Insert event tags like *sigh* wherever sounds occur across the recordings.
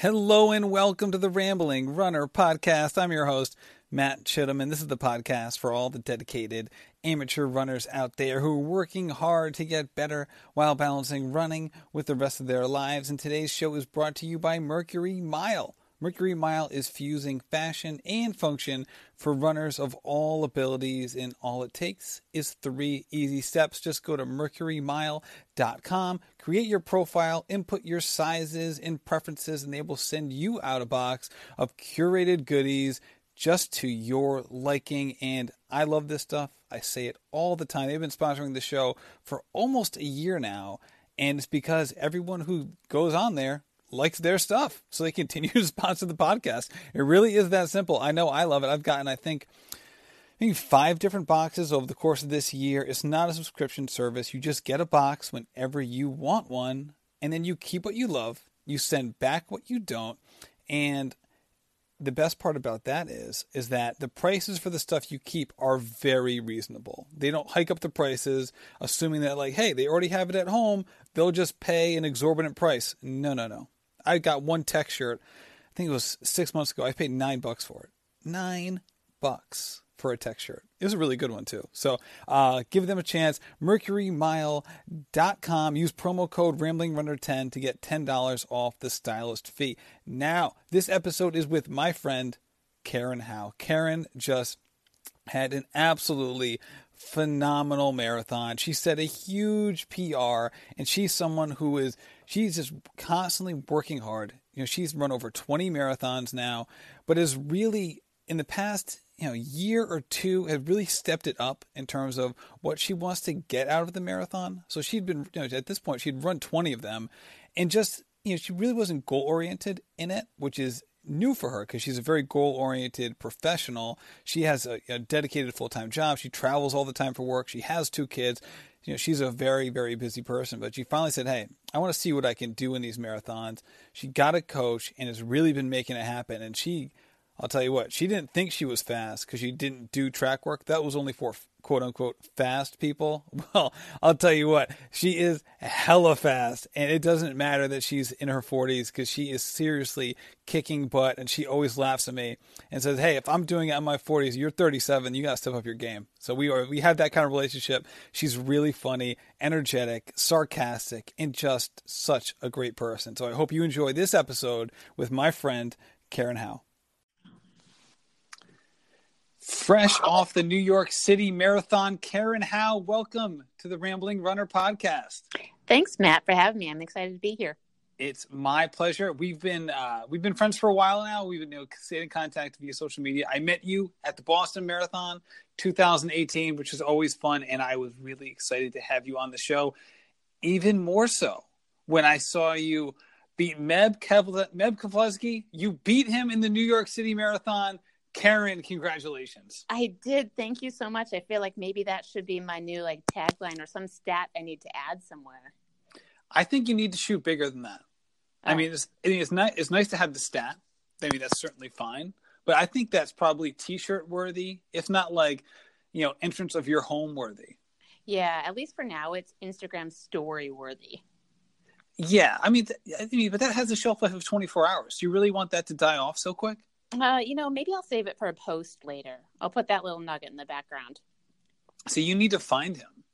Hello and welcome to the Rambling Runner Podcast. I'm your host, Matt Chittum, and this is the podcast for all the dedicated amateur runners out there who are working hard to get better while balancing running with the rest of their lives. And today's show is brought to you by Mercury Mile. Mercury Mile is fusing fashion and function for runners of all abilities, and all it takes is three easy steps. Just go to mercurymile.com, create your profile, input your sizes and preferences, and they will send you out a box of curated goodies just to your liking. And I love this stuff. I say it all the time. They've been sponsoring the show for almost a year now. And it's because everyone who goes on there likes their stuff. So they continue *laughs* to sponsor the podcast. It really is that simple. I know I love it. I've gotten, I think, I think five different boxes over the course of this year. It's not a subscription service. You just get a box whenever you want one, and then you keep what you love. You send back what you don't. And the best part about that is is that the prices for the stuff you keep are very reasonable. They don't hike up the prices assuming that like, hey, they already have it at home, they'll just pay an exorbitant price. No, no, no. I got one tech shirt. I think it was six months ago. I paid nine bucks for it. Nine bucks for a tech shirt. It was a really good one too. So uh, give them a chance. MercuryMile.com. Use promo code RamblingRunner10 to get $10 off the stylist fee. Now, this episode is with my friend Karen Howe. Karen just had an absolutely phenomenal marathon. She set a huge PR, and she's someone who is she's just constantly working hard. You know, she's run over 20 marathons now, but is really in the past you know year or two has really stepped it up in terms of what she wants to get out of the marathon. So she'd been you know at this point she'd run 20 of them, and just you know she really wasn't goal oriented in it, which is new for her because she's a very goal oriented professional. She has a, a dedicated full time job. She travels all the time for work. She has two kids. You know, she's a very, very busy person, but she finally said, Hey, I want to see what I can do in these marathons. She got a coach and has really been making it happen. And she, I'll tell you what, she didn't think she was fast because she didn't do track work. That was only for quote unquote fast people. *laughs* Well, I'll tell you what, she is hella fast. And it doesn't matter that she's in her 40s because she is seriously kicking butt. And she always laughs at me and says, Hey, if I'm doing it in my 40s, you're 37, you got to step up your game. So we are, we have that kind of relationship. She's really funny, energetic, sarcastic, and just such a great person. So I hope you enjoy this episode with my friend, Karen Howe. Fresh off the New York City Marathon, Karen Howe, welcome to the Rambling Runner podcast. Thanks, Matt, for having me. I'm excited to be here. It's my pleasure. We've been uh, we've been friends for a while now. We've been you know, staying in contact via social media. I met you at the Boston Marathon 2018, which was always fun, and I was really excited to have you on the show. Even more so when I saw you beat Meb Kev- Meb Keflezighi. You beat him in the New York City Marathon Karen, congratulations. I did. Thank you so much. I feel like maybe that should be my new like tagline or some stat I need to add somewhere. I think you need to shoot bigger than that. Oh. I mean, it's, I mean, it's nice. It's nice to have the stat. I mean, that's certainly fine. But I think that's probably T-shirt worthy, if not like, you know, entrance of your home worthy. Yeah, at least for now, it's Instagram story worthy. Yeah, I mean, I mean, but that has a shelf life of 24 hours. Do you really want that to die off so quick? Uh, you know, maybe I'll save it for a post later. I'll put that little nugget in the background. So you need to find him.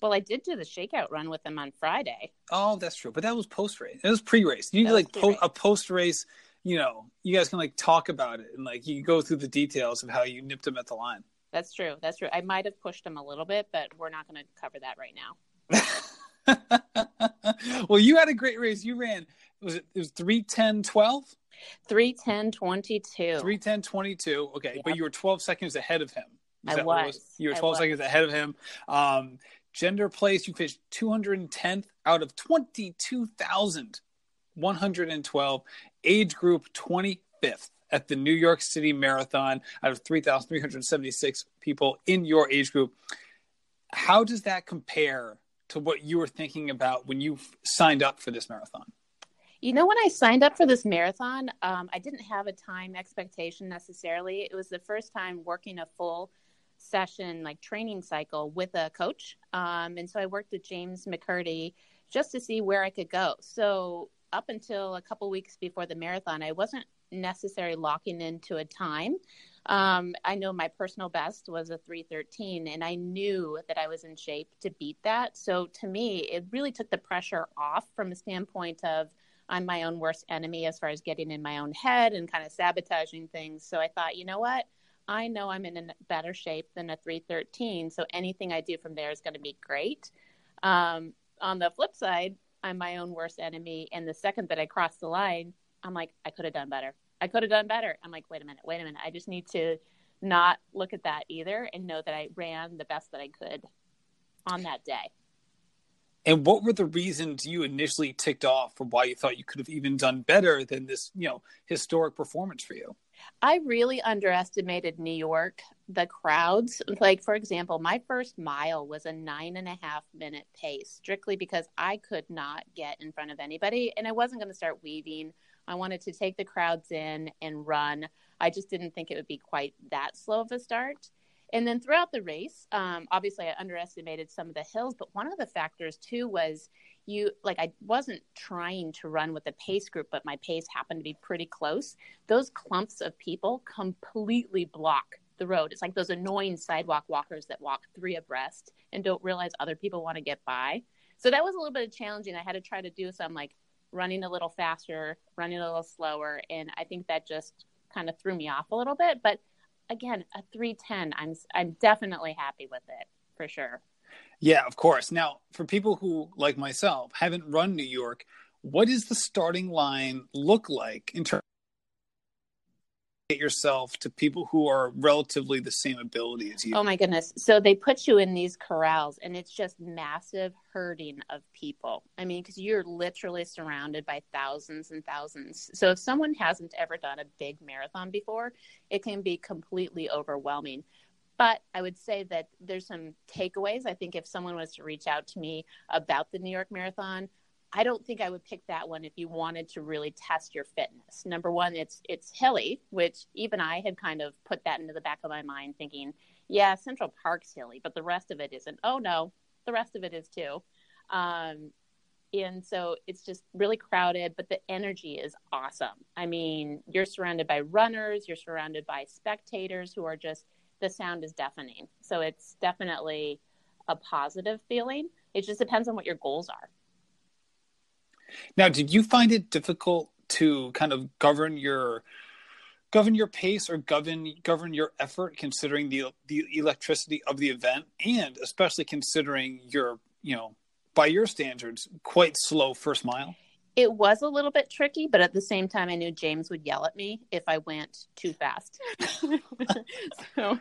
Well, I did do the shakeout run with him on Friday. Oh, that's true. But that was post race. It was pre race. You need like po- a post race. You know, you guys can like talk about it and like you go through the details of how you nipped him at the line. That's true. That's true. I might have pushed him a little bit, but we're not going to cover that right now. *laughs* well, you had a great race. You ran was it it was 310 12? 310 22. 310 22. Okay. Yep. But you were 12 seconds ahead of him. I was. was. You were 12 seconds ahead of him. Um, gender place, you finished 210th out of 22,112. Age group 25th at the New York City Marathon out of 3,376 people in your age group. How does that compare to what you were thinking about when you signed up for this marathon? You know, when I signed up for this marathon, um, I didn't have a time expectation necessarily. It was the first time working a full session, like training cycle with a coach. Um, and so I worked with James McCurdy just to see where I could go. So up until a couple weeks before the marathon, I wasn't necessarily locking into a time. Um, I know my personal best was a 313, and I knew that I was in shape to beat that. So to me, it really took the pressure off from a standpoint of I'm my own worst enemy as far as getting in my own head and kind of sabotaging things. So I thought, you know what? I know I'm in a better shape than a 313. So anything I do from there is going to be great. Um, on the flip side, I'm my own worst enemy. And the second that I cross the line, I'm like, I could have done better. I could have done better. I'm like, wait a minute, wait a minute. I just need to not look at that either and know that I ran the best that I could on that day. And what were the reasons you initially ticked off for why you thought you could have even done better than this, you know, historic performance for you? I really underestimated New York, the crowds. Like, for example, my first mile was a nine and a half minute pace, strictly because I could not get in front of anybody and I wasn't going to start weaving. I wanted to take the crowds in and run. I just didn't think it would be quite that slow of a start. And then throughout the race, um, obviously I underestimated some of the hills, but one of the factors too was you like I wasn't trying to run with the pace group, but my pace happened to be pretty close. Those clumps of people completely block the road. It's like those annoying sidewalk walkers that walk three abreast and don't realize other people want to get by. So that was a little bit of challenging. I had to try to do some like running a little faster, running a little slower, and I think that just kind of threw me off a little bit, but again, a 310, I'm I'm definitely happy with it for sure. Yeah, of course. Now, for people who like myself haven't run New York, what does the starting line look like in terms yourself to people who are relatively the same ability as you? Oh my goodness. So they put you in these corrals and it's just massive herding of people. I mean, because you're literally surrounded by thousands and thousands. So if someone hasn't ever done a big marathon before, it can be completely overwhelming. But I would say that there's some takeaways. I think if someone was to reach out to me about the New York Marathon, I don't think I would pick that one if you wanted to really test your fitness. Number one, it's it's hilly, which even I had kind of put that into the back of my mind, thinking, yeah, Central Park's hilly, but the rest of it isn't. Oh no, the rest of it is too. Um, and so it's just really crowded, but the energy is awesome. I mean, you're surrounded by runners, you're surrounded by spectators who are just the sound is deafening. So it's definitely a positive feeling. It just depends on what your goals are. Now, did you find it difficult to kind of govern your govern your pace or govern govern your effort considering the the electricity of the event and especially considering your, you know, by your standards, quite slow first mile? It was a little bit tricky, but at the same time I knew James would yell at me if I went too fast. *laughs* so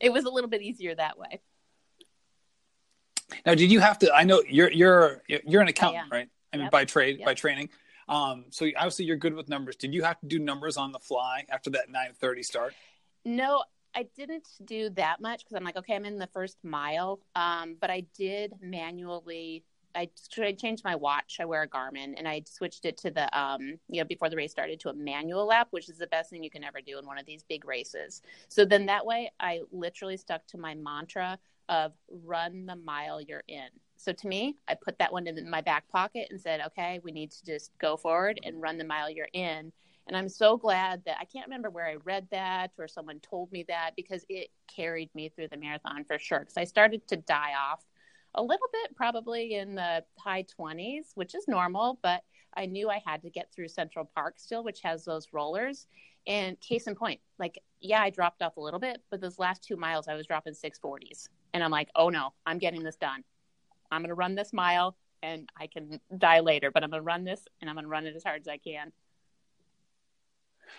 it was a little bit easier that way. Now, did you have to? I know you're you're you're an accountant, right? I mean, yep. by trade, yep. by training. Um, so obviously you're good with numbers. Did you have to do numbers on the fly after that 9:30 start? No, I didn't do that much because I'm like, okay, I'm in the first mile. Um, but I did manually. I, I changed my watch. I wear a Garmin, and I switched it to the um, you know before the race started to a manual lap, which is the best thing you can ever do in one of these big races. So then that way, I literally stuck to my mantra of run the mile you're in. So to me, I put that one in my back pocket and said, okay, we need to just go forward and run the mile you're in. And I'm so glad that I can't remember where I read that or someone told me that because it carried me through the marathon for sure. Because I started to die off a little bit, probably in the high 20s, which is normal, but I knew I had to get through Central Park still, which has those rollers. And case in point, like, yeah, I dropped off a little bit, but those last two miles, I was dropping 640s. And I'm like, oh no, I'm getting this done. I'm going to run this mile and I can die later, but I'm going to run this and I'm going to run it as hard as I can.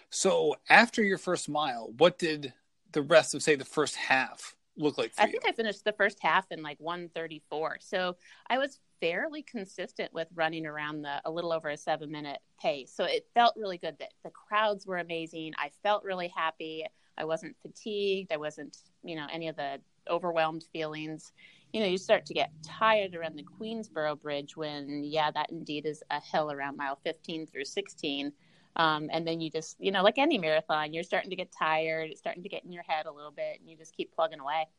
So after your first mile, what did the rest of say the first half look like I you? think I finished the first half in like 134. So I was fairly consistent with running around the a little over a 7 minute pace. So it felt really good that the crowds were amazing. I felt really happy. I wasn't fatigued. I wasn't, you know, any of the overwhelmed feelings you know, you start to get tired around the Queensboro Bridge when, yeah, that indeed is a hill around mile 15 through 16. Um, and then you just, you know, like any marathon, you're starting to get tired, it's starting to get in your head a little bit, and you just keep plugging away.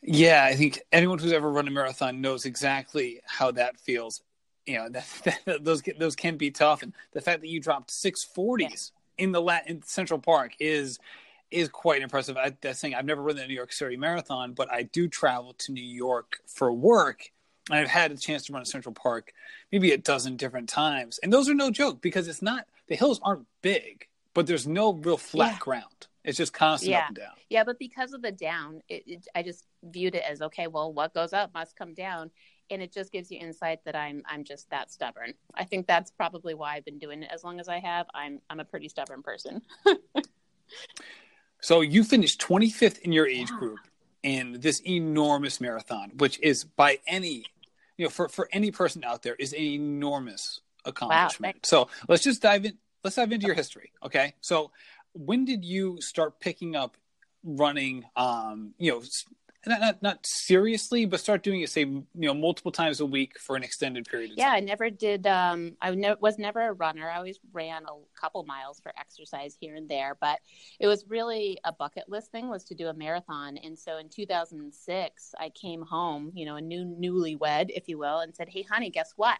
Yeah, I think anyone who's ever run a marathon knows exactly how that feels. you know *laughs* that, that, those those can be tough, and the fact that you dropped six forties yeah. in the lat in Central Park is is quite impressive. I, that's saying I've never run the New York City Marathon, but I do travel to New York for work. And I've had a chance to run at Central Park maybe a dozen different times. And those are no joke because it's not, the hills aren't big, but there's no real flat yeah. ground. It's just constant yeah. up and down. Yeah, but because of the down, it, it, I just viewed it as okay. Well, what goes up must come down, and it just gives you insight that I'm I'm just that stubborn. I think that's probably why I've been doing it as long as I have. I'm I'm a pretty stubborn person. *laughs* So you finished 25th in your age group in this enormous marathon, which is by any, you know, for, for any person out there is an enormous accomplishment. Wow. So let's just dive in. Let's dive into your history. Okay. So when did you start picking up running, um, you know, not, not, not seriously, but start doing it, say, you know, multiple times a week for an extended period. yeah, time. I never did. Um, I ne- was never a runner. I always ran a couple miles for exercise here and there, but it was really a bucket list thing was to do a marathon. And so in 2006, I came home, you know, a new newlywed, if you will, and said, "Hey, honey, guess what?"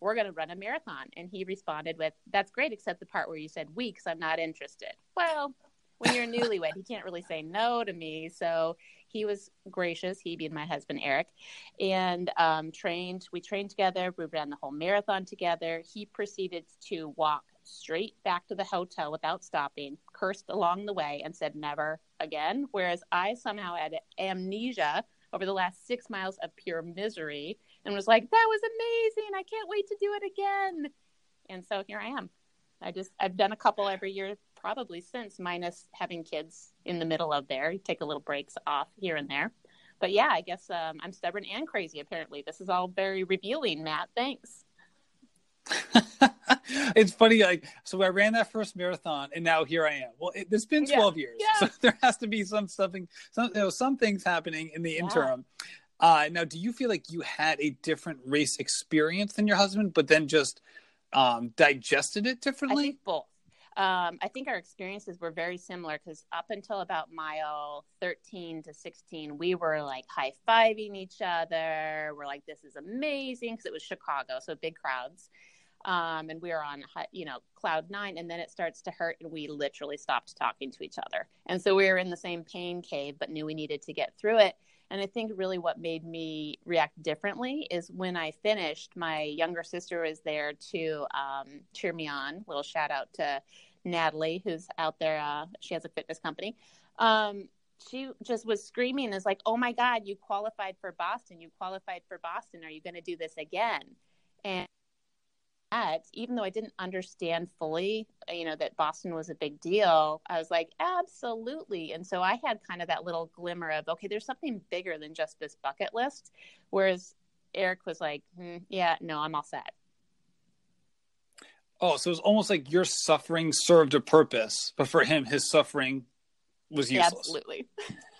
We're going to run a marathon. And he responded with, That's great, except the part where you said weeks, I'm not interested. Well, when you're newlywed, he can't really say no to me. So he was gracious, he being my husband, Eric, and um, trained. We trained together. We ran the whole marathon together. He proceeded to walk straight back to the hotel without stopping, cursed along the way, and said never again. Whereas I somehow had amnesia over the last six miles of pure misery and was like, that was amazing. I can't wait to do it again. And so here I am. I just, I've done a couple every year probably since, minus having kids in the middle of there. You take a little breaks off here and there. But yeah, I guess um, I'm stubborn and crazy, apparently. This is all very revealing, Matt. Thanks. *laughs* it's funny, like so. I ran that first marathon, and now here I am. Well, it, it's been twelve yeah. years, yeah. *laughs* so there has to be some something, some you know, some things happening in the yeah. interim. Uh, now, do you feel like you had a different race experience than your husband, but then just um, digested it differently? I think both um, I think our experiences were very similar because up until about mile 13 to 16, we were like high fiving each other. We're like, this is amazing because it was Chicago, so big crowds. Um, and we were on, you know, cloud nine, and then it starts to hurt, and we literally stopped talking to each other. And so we were in the same pain cave, but knew we needed to get through it. And I think really what made me react differently is when I finished, my younger sister was there to um, cheer me on. Little shout out to Natalie, who's out there. Uh, she has a fitness company. Um, she just was screaming, "Is like, oh my God, you qualified for Boston! You qualified for Boston! Are you going to do this again?" And that, even though I didn't understand fully, you know, that Boston was a big deal, I was like, absolutely. And so I had kind of that little glimmer of, okay, there's something bigger than just this bucket list. Whereas Eric was like, mm, yeah, no, I'm all set. Oh, so it's almost like your suffering served a purpose, but for him, his suffering was useless. Absolutely.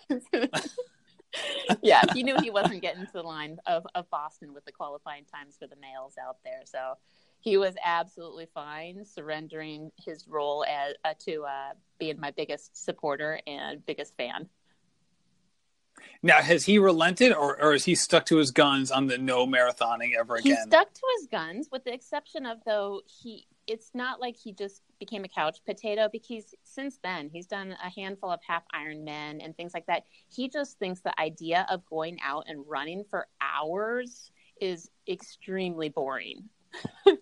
*laughs* yeah, he knew he wasn't getting to the line of, of Boston with the qualifying times for the males out there. So he was absolutely fine surrendering his role as uh, to uh, being my biggest supporter and biggest fan. Now, has he relented, or or is he stuck to his guns on the no marathoning ever again? He stuck to his guns, with the exception of though he. It's not like he just became a couch potato because since then he's done a handful of half Ironman and things like that. He just thinks the idea of going out and running for hours is extremely boring. *laughs*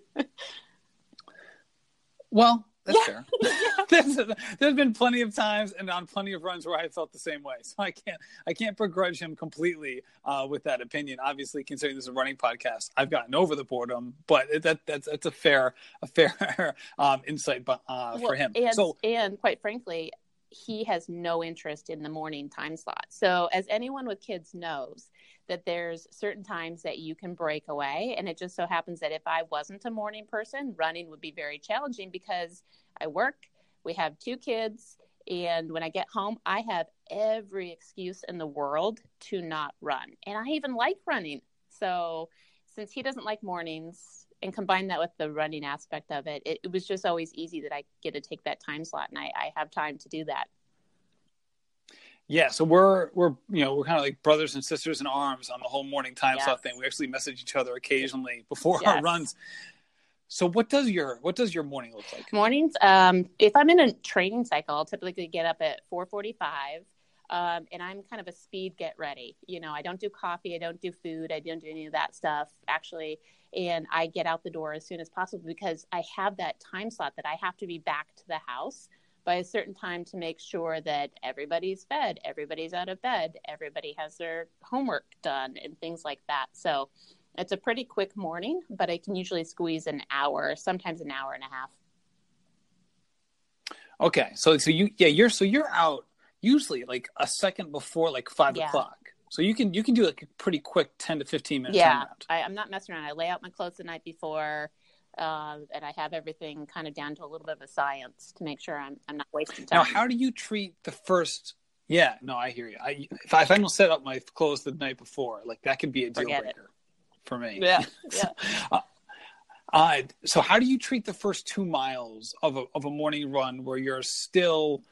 well, that's yeah. fair. *laughs* there's, there's been plenty of times and on plenty of runs where I felt the same way. So I can't I can't begrudge him completely uh, with that opinion. Obviously, considering this is a running podcast, I've gotten over the boredom, but that that's that's a fair a fair *laughs* um, insight uh, well, for him. And, so and quite frankly, he has no interest in the morning time slot. So as anyone with kids knows, that there's certain times that you can break away. And it just so happens that if I wasn't a morning person, running would be very challenging because I work, we have two kids, and when I get home, I have every excuse in the world to not run. And I even like running. So since he doesn't like mornings, and combine that with the running aspect of it, it, it was just always easy that I get to take that time slot and I, I have time to do that. Yeah, so we're we're you know we're kind of like brothers and sisters in arms on the whole morning time Yes. slot thing. We actually message each other occasionally before Yes. our runs. So what does your what does your morning look like? Mornings, um, if I'm in a training cycle, I'll typically get up at 4:45, um, and I'm kind of a speed get ready. You know, I don't do coffee, I don't do food, I don't do any of that stuff actually, and I get out the door as soon as possible because I have that time slot that I have to be back to the house by a certain time to make sure that everybody's fed, everybody's out of bed, everybody has their homework done, and things like that. So. It's a pretty quick morning, but I can usually squeeze an hour, sometimes an hour and a half. Okay, so so you yeah you're so you're out usually like a second before like five Yeah. o'clock. So you can you can do like a pretty quick ten to fifteen minute yeah. I, i'm not messing around i lay out my clothes the night before uh, and i have everything kind of down to a little bit of a science to make sure i'm, I'm not wasting time Now, how do you treat the first? Yeah, no, I hear you. I, if, I, if I don't set up my clothes the night before, like that could be a deal Forget it. breaker for me. yeah *laughs* yeah Uh, uh, so how do you treat the first two miles of a of a morning run where you're still,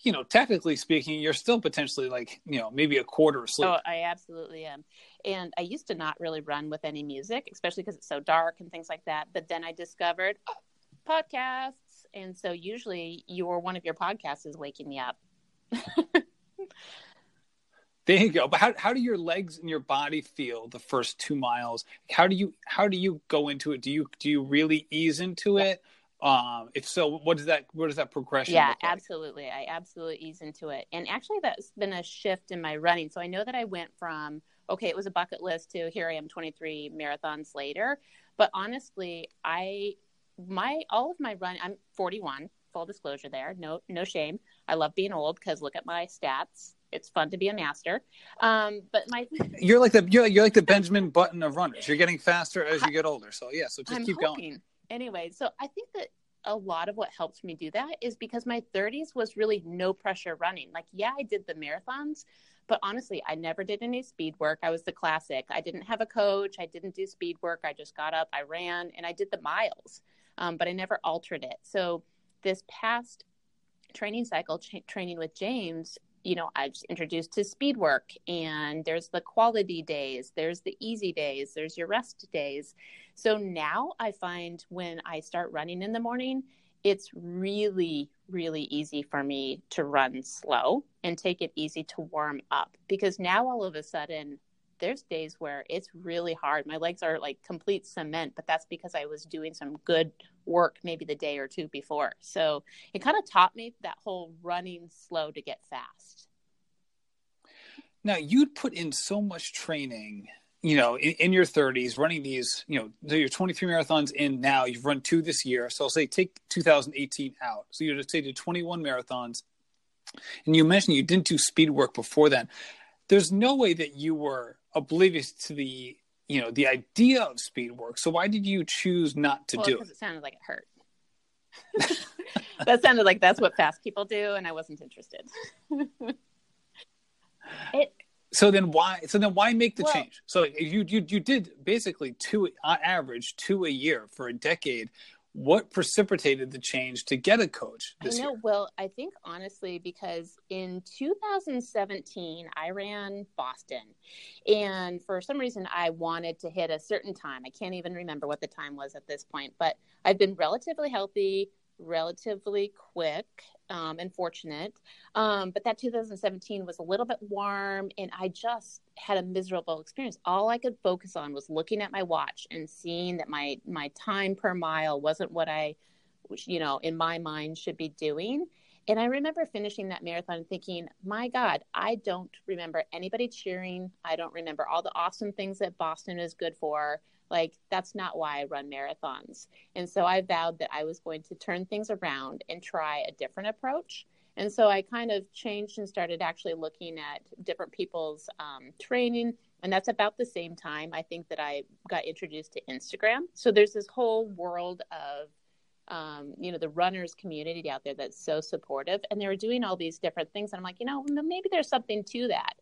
you know, technically speaking, you're still potentially like, you know, maybe a quarter asleep. oh i absolutely am and i used to not really run with any music especially because it's so dark and things like that but then i discovered oh, podcasts and so usually your one of your podcasts is waking me up *laughs* There you go. But how how do your legs and your body feel the first two miles? How do you how do you go into it? Do you do you really ease into it? Um, if so, what does that what does that progression? yeah like? absolutely i absolutely ease into it and actually that's been a shift in my running so i know that i went from okay it was a bucket list to here i am 23 marathons later but honestly i my all of my run i'm 41 full disclosure there no no shame i love being old because look at my stats it's fun to be a master um but my *laughs* You're like the you're, you're like the Benjamin Button of runners. You're getting faster as you get older. So yeah, so just I'm keep going. Anyway, so I think that a lot of what helped me do that is because my 30s was really no pressure running. Like, yeah, I did the marathons, but honestly, I never did any speed work. I was the classic. I didn't have a coach. I didn't do speed work. I just got up, I ran, and I did the miles, um, but I never altered it. So this past training cycle, cha- training with James, you know, I was introduced to speed work, and there's the quality days, there's the easy days, there's your rest days. So now I find when I start running in the morning, it's really, really easy for me to run slow and take it easy to warm up because now all of a sudden there's days where it's really hard. My legs are like complete cement, but that's because I was doing some good work maybe the day or two before. So it kind of taught me that whole running slow to get fast. Now you'd put in so much training, you know, in, in your 30s, running these, you know, your 23 marathons in now. You've run two this year, so I'll say take 2018 out. So you would say to 21 marathons, and you mentioned you didn't do speed work before then. There's no way that you were oblivious to the, you know, the idea of speed work. So why did you choose not to well, do it? it sounded like it hurt. *laughs* that sounded like that's what fast people do, and I wasn't interested. *laughs* it So then why? So then why make the Well- change? So you you you did basically two on average two a year for a decade. What precipitated the change to get a coach I know. year? Well, I think honestly, because in 2017, I ran Boston. And for some reason, I wanted to hit a certain time. I can't even remember what the time was at this point, but I've been relatively healthy, relatively quick, um, and fortunate. Um, but that 2017 was a little bit warm, and I just had a miserable experience. All I could focus on was looking at my watch and seeing that my my time per mile wasn't what I you know in my mind should be doing and i remember finishing that marathon and thinking my god i don't remember anybody cheering. I don't remember all the awesome things that boston is good for. Like that's not why i run marathons. And so i vowed that i was going to turn things around and try a different approach. And so i kind of changed and started actually looking at different people's um, training. And that's about the same time i think that i got introduced to instagram. So there's this whole world of um, you know, the runners community out there that's so supportive. And they were doing all these different things. And I'm like, you know, maybe there's something to that.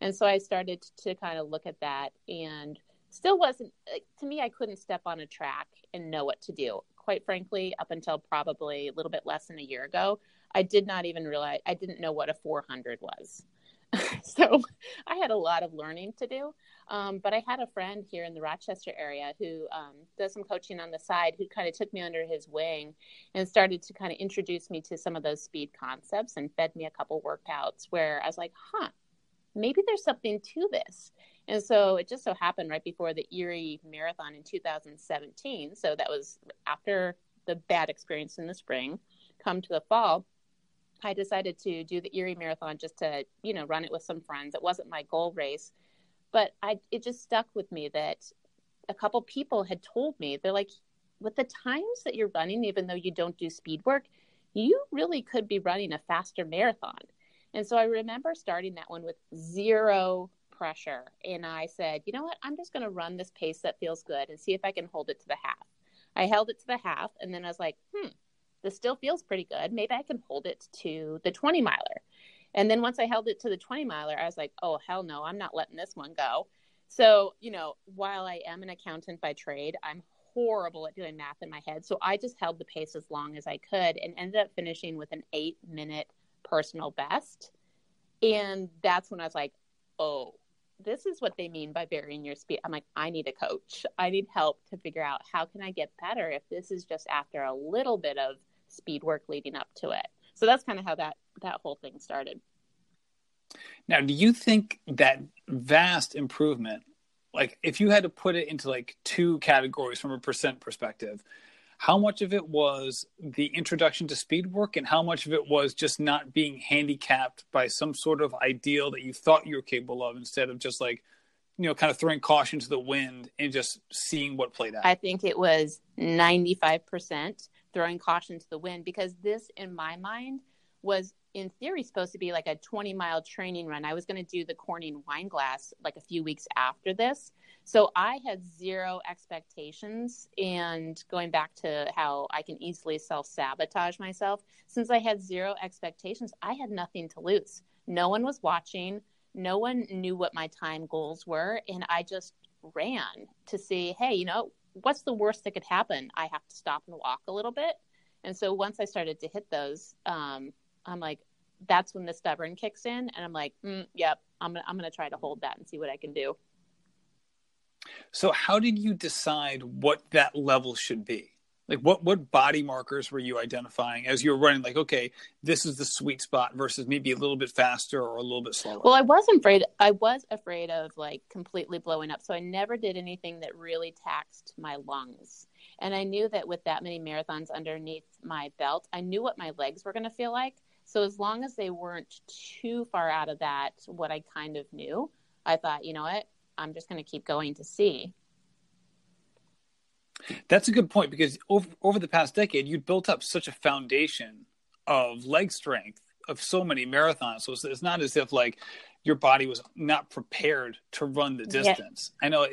And so I started to kind of look at that and still wasn't, like, to me, I couldn't step on a track and know what to do. Quite frankly, up until probably a little bit less than a year ago, I did not even realize, I didn't know what a 400 was. *laughs* so I had a lot of learning to do. Um, but I had a friend here in the Rochester area who um, does some coaching on the side who kind of took me under his wing and started to kind of introduce me to some of those speed concepts and fed me a couple workouts where I was like, huh, maybe there's something to this. And so it just so happened right before the Erie Marathon in 2017. So that was after the bad experience in the spring, come to the fall. I decided to do the Erie Marathon just to, you know, run it with some friends. It wasn't my goal race, but I it just stuck with me that a couple people had told me they're like, with the times that you're running, even though you don't do speed work, you really could be running a faster marathon. And so I remember starting that one with zero pressure. And I said, you know what? I'm just going to run this pace that feels good and see if I can hold it to the half. I held it to the half. And then I was like, hmm, this still feels pretty good. Maybe I can hold it to the 20 miler. And then once I held it to the 20 miler, I was like, oh, hell no, I'm not letting this one go. So, you know, while I am an accountant by trade, I'm horrible at doing math in my head. So I just held the pace as long as I could and ended up finishing with an eight minute personal best. And that's when I was like, oh, this is what they mean by varying your speed. I'm like, I need a coach. I need help to figure out how can I get better if this is just after a little bit of speed work leading up to it. So that's kind of how that that whole thing started. Now, do you think that vast improvement, like if you had to put it into like two categories from a percent perspective, how much of it was the introduction to speed work and how much of it was just not being handicapped by some sort of ideal that you thought you were capable of instead of just like you know kind of throwing caution to the wind and just seeing what played out i think it was 95% throwing caution to the wind because this in my mind was in theory supposed to be like a 20 mile training run i was going to do the corning wine glass like a few weeks after this so I had zero expectations. And going back to how I can easily self sabotage myself, since I had zero expectations, I had nothing to lose. No one was watching, no one knew what my time goals were. And I just ran to see, hey, you know, what's the worst that could happen? I have to stop and walk a little bit. And so once I started to hit those, um, I'm like, that's when the stubborn kicks in, and I'm like, mm, yep, I'm gonna I'm gonna try to hold that and see what I can do. So how did you decide what that level should be? Like what what body markers were you identifying as you were running like okay, this is the sweet spot versus maybe a little bit faster or a little bit slower? Well, I wasn't afraid I was afraid of like completely blowing up. So I never did anything that really taxed my lungs. And I knew that with that many marathons underneath my belt, I knew what my legs were going to feel like. So as long as they weren't too far out of that what I kind of knew, I thought, you know what? I'm just going to keep going to see. That's a good point because over over the past decade, you built up such a foundation of leg strength of so many marathons. So it's not as if like your body was not prepared to run the distance. Yeah. I know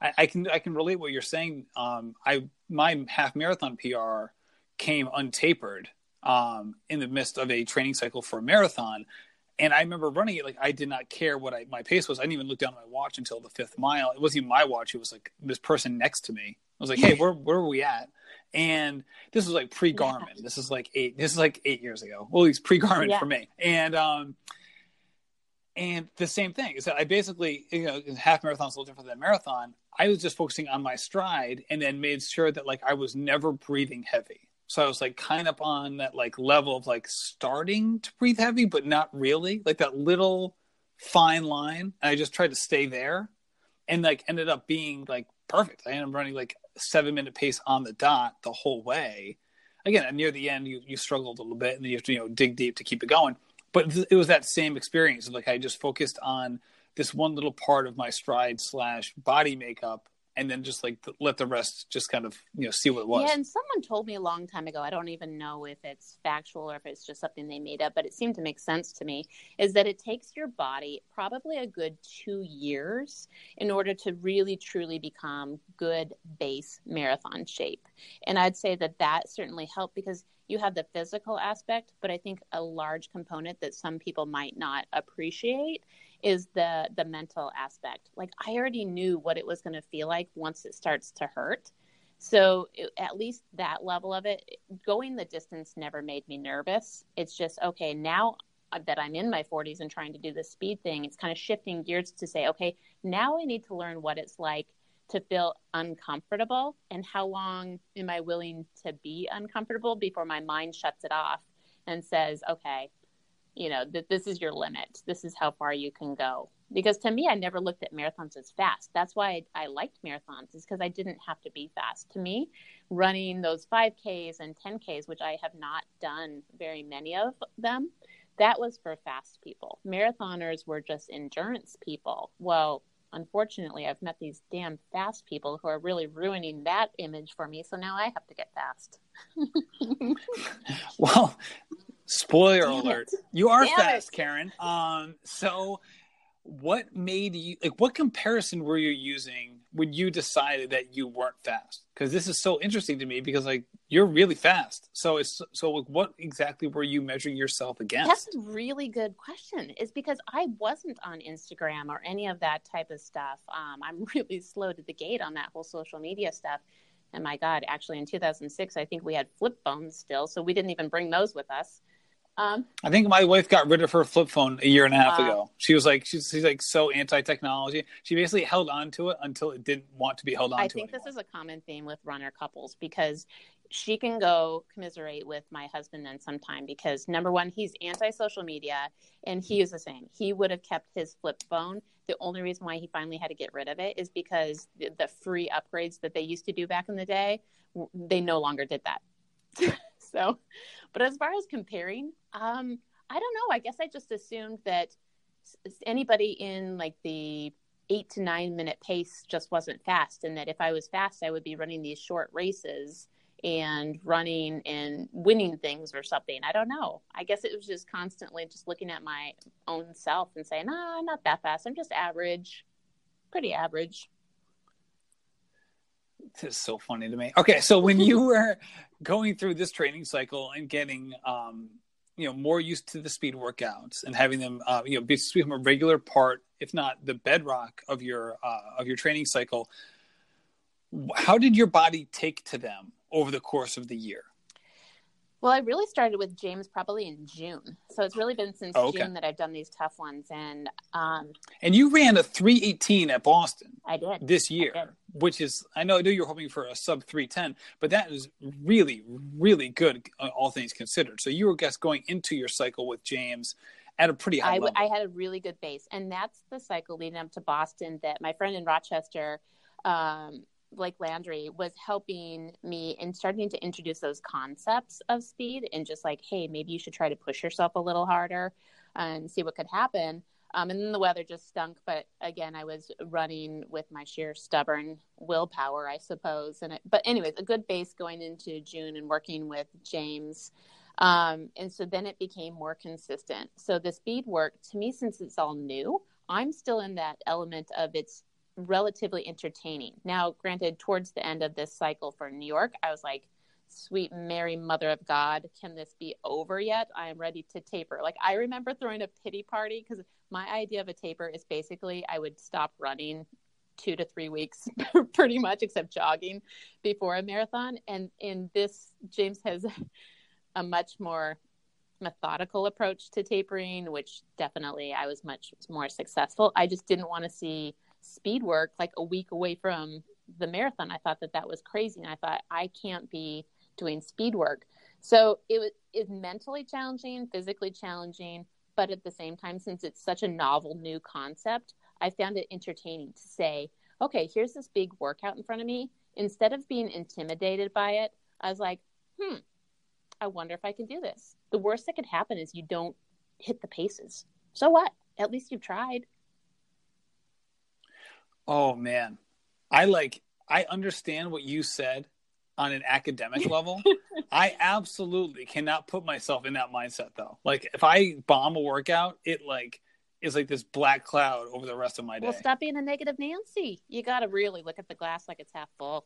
I, I, can I can relate what you're saying. Um, I my half marathon PR came untapered um, in the midst of a training cycle for a marathon, and I remember running it like I did not care what I, my pace was. I didn't even look down at my watch until the fifth mile. It wasn't even my watch. It was like this person next to me. I was like, "Hey, where where are we at?" And this was like pre Garmin. Yeah. This is like eight. This is like eight years ago. Well, it's pre Garmin yeah. for me. And um, and the same thing is that I basically, you know, half marathon is a little different than marathon. I was just focusing on my stride, and then made sure that like I was never breathing heavy. So I was like kind of on that like level of like starting to breathe heavy, but not really, like that little fine line. And I just tried to stay there and like ended up being like perfect. I up running like seven minute pace on the dot the whole way. Again, near the end, you, you struggled a little bit and then you have to, you know, dig deep to keep it going. But th- it was that same experience like I just focused on this one little part of my stride slash body makeup and then just like let the rest just kind of you know see what it was. Yeah, and someone told me a long time ago. I don't even know if it's factual or if it's just something they made up, but it seemed to make sense to me. Is that it takes your body probably a good two years in order to really truly become good base marathon shape, and I'd say that that certainly helped because you have the physical aspect, but I think a large component that some people might not appreciate is the the mental aspect. Like I already knew what it was going to feel like once it starts to hurt. So it, at least that level of it, going the distance never made me nervous. It's just okay. Now that I'm in my 40s and trying to do the speed thing, it's kind of shifting gears to say, okay, now I need to learn what it's like to feel uncomfortable and how long am I willing to be uncomfortable before my mind shuts it off and says, okay, you know, that this is your limit. This is how far you can go. Because to me, I never looked at marathons as fast. That's why I, I liked marathons, is because I didn't have to be fast. To me, running those 5Ks and 10Ks, which I have not done very many of them, that was for fast people. Marathoners were just endurance people. Well, unfortunately, I've met these damn fast people who are really ruining that image for me. So now I have to get fast. *laughs* well, spoiler Damn alert: it. you are Damn fast, it. Karen. Um, so what made you like? What comparison were you using when you decided that you weren't fast? Because this is so interesting to me. Because like you're really fast. So it's so like, what exactly were you measuring yourself against? That's a really good question. Is because I wasn't on Instagram or any of that type of stuff. Um, I'm *laughs* really slow to the gate on that whole social media stuff. And my God, actually, in 2006, I think we had flip phones still, so we didn't even bring those with us. Um, I think my wife got rid of her flip phone a year and a half ago. She was like, she's, she's like so anti technology. She basically held on to it until it didn't want to be held on. I think this is a common theme with runner couples because she can go commiserate with my husband then sometime because number one, he's anti social media and he is the same. He would have kept his flip phone. The only reason why he finally had to get rid of it is because the, the free upgrades that they used to do back in the day, they no longer did that. *laughs* *laughs* so, but as far as comparing, um, I don't know. I guess I just assumed that anybody in like the eight to nine minute pace just wasn't fast, and that if I was fast, I would be running these short races and running and winning things or something. I don't know. I guess it was just constantly just looking at my own self and saying, "No, I'm not that fast. I'm just average, pretty average." This is so funny to me. Okay, so when you *laughs* were going through this training cycle and getting, um, you know, more used to the speed workouts and having them, uh, you know, become a regular part, if not the bedrock of your uh, of your training cycle, how did your body take to them over the course of the year? Well, I really started with James probably in June, so it's really been since oh, okay. June that I've done these tough ones. And um, and you ran a three eighteen at Boston. I did this year, did. which is I know I know you're hoping for a sub three ten, but that is really really good, uh, all things considered. So you were guess going into your cycle with James at a pretty high I, level. I had a really good base, and that's the cycle leading up to Boston that my friend in Rochester. Um, Blake Landry was helping me in starting to introduce those concepts of speed and just like, hey, maybe you should try to push yourself a little harder and see what could happen. Um, and then the weather just stunk. But again, I was running with my sheer stubborn willpower, I suppose. And it, but anyways, a good base going into June and working with James. Um, and so then it became more consistent. So the speed work to me, since it's all new, I'm still in that element of it's relatively entertaining. Now, granted, towards the end of this cycle for New York, I was like, sweet Mary, Mother of God, can this be over yet? I am ready to taper. Like, I remember throwing a pity party because my idea of a taper is basically I would stop running two to three weeks, *laughs* pretty much, except jogging before a marathon. And in this, James has a much more methodical approach to tapering, which definitely I was much more successful. I just didn't want to see speed work like a week away from the marathon. I thought that that was crazy. And I thought, I can't be doing speed work. So it was mentally challenging, physically challenging, but at the same time, since it's such a novel new concept, I found it entertaining to say, okay, here's this big workout in front of me. Instead of being intimidated by it, I was like, hmm, I wonder if I can do this. The worst that could happen is you don't hit the paces. So what? At least you've tried. Oh man. I like I understand what you said on an academic *laughs* level. I absolutely cannot put myself in that mindset though. Like if I bomb a workout, it like is like this black cloud over the rest of my day. Well, stop being a negative Nancy. You got to really look at the glass like it's half full.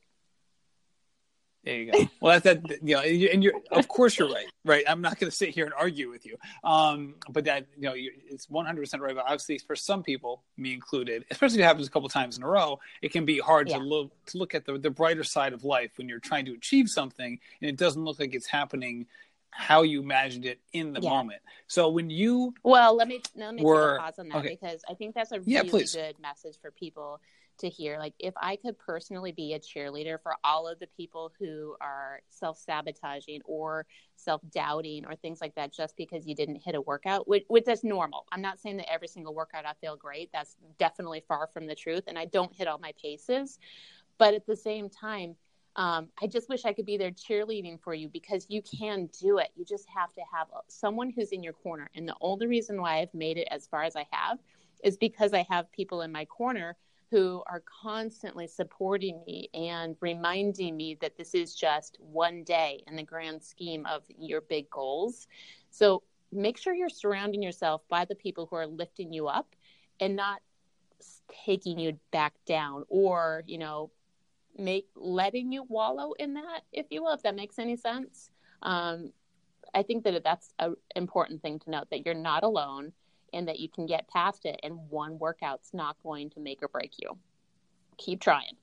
There you go. Well, that's that. You know, and you're of course you're right. Right. I'm not going to sit here and argue with you. Um, but that you know, it's 100 percent right. But obviously, for some people, me included, especially if it happens a couple times in a row, it can be hard yeah. to look to look at the the brighter side of life when you're trying to achieve something and it doesn't look like it's happening how you imagined it in the Yeah. moment. So when you Well, let me let me Were- pause on that okay. because I think that's a Yeah, really please. good message for people to hear. Like, if I could personally be a cheerleader for all of the people who are self sabotaging or self doubting or things like that, just because you didn't hit a workout, which, which that's normal. I'm not saying that every single workout I feel great. That's definitely far from the truth, and I don't hit all my paces. But at the same time, um, I just wish I could be there cheerleading for you because you can do it. You just have to have someone who's in your corner. And the only reason why I've made it as far as I have is because I have people in my corner who are constantly supporting me and reminding me that this is just one day in the grand scheme of your big goals. So make sure you're surrounding yourself by the people who are lifting you up and not taking you back down or, you know, make letting you wallow in that, if you will, if that makes any sense. Um, I think that that's an important thing to note that you're not alone and that you can get past it, and one workout's not going to make or break you. Keep trying.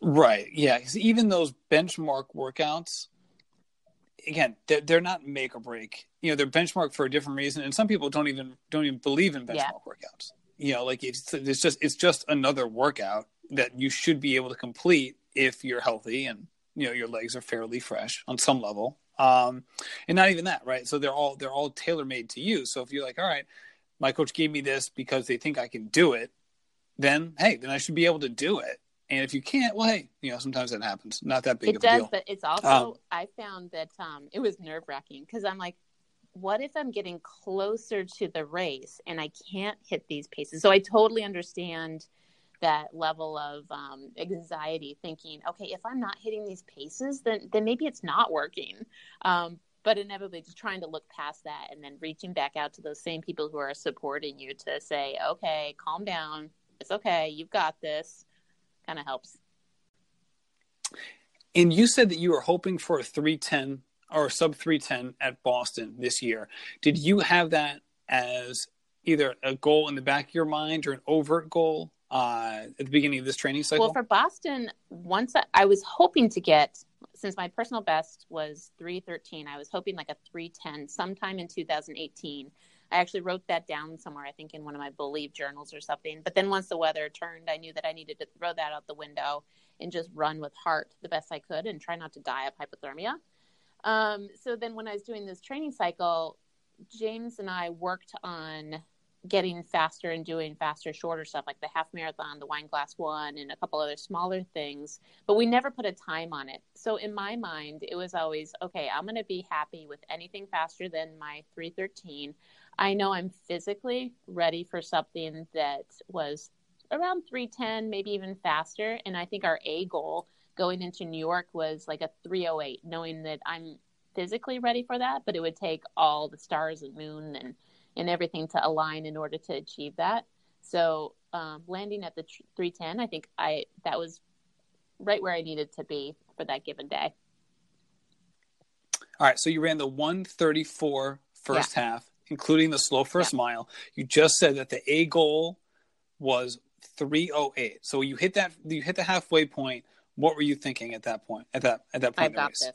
Right. Yeah. 'Cause even those benchmark workouts, again, they're, they're not make or break. You know, they're benchmark for a different reason, and some people don't even don't even believe in benchmark Yeah. workouts. You know, like it's it's just it's just another workout that you should be able to complete if you're healthy and you know your legs are fairly fresh on some level. Um, and not even that, right? So they're all they're all tailor made to you. So if you're like, all right, my coach gave me this because they think I can do it, then hey, then I should be able to do it. And if you can't, well, hey, you know, sometimes that happens. Not that big it of a does, deal. but it's also Um, I found that um, it was nerve wracking because I'm like, what if I'm getting closer to the race and I can't hit these paces? So I totally understand that level of um, anxiety, thinking, okay, if I'm not hitting these paces, then then maybe it's not working. Um, but inevitably, just trying to look past that and then reaching back out to those same people who are supporting you to say, okay, calm down, it's okay, you've got this, kind of helps. And you said that you were hoping for a 310 or a sub 310 at Boston this year. Did you have that as either a goal in the back of your mind or an overt goal uh, at the beginning of this training cycle? Well, for Boston, once I, I was hoping to get, since my personal best was 313, I was hoping like a 310 sometime in 2018. I actually wrote that down somewhere, I think in one of my Believe journals or something. But then once the weather turned, I knew that I needed to throw that out the window and just run with heart the best I could and try not to die of hypothermia. Um, so then when I was doing this training cycle, James and I worked on getting faster and doing faster, shorter stuff like the half marathon, the Wineglass one, and a couple other smaller things. But we never put a time on it. So in my mind, it was always okay, I'm going to be happy with anything faster than my 313. I know I'm physically ready for something that was around 310, maybe even faster. And I think our A goal going into New York was like a 308, knowing that I'm physically ready for that, but it would take all the stars and moon and and everything to align in order to achieve that. So um, landing at the tr- 310, I think I that was right where I needed to be for that given day. All right, so you ran the 134 first half, including the slow first mile. You just said that the A goal was 308. So you hit that you hit the halfway point. What were you thinking at that point? At that at that point I've got this.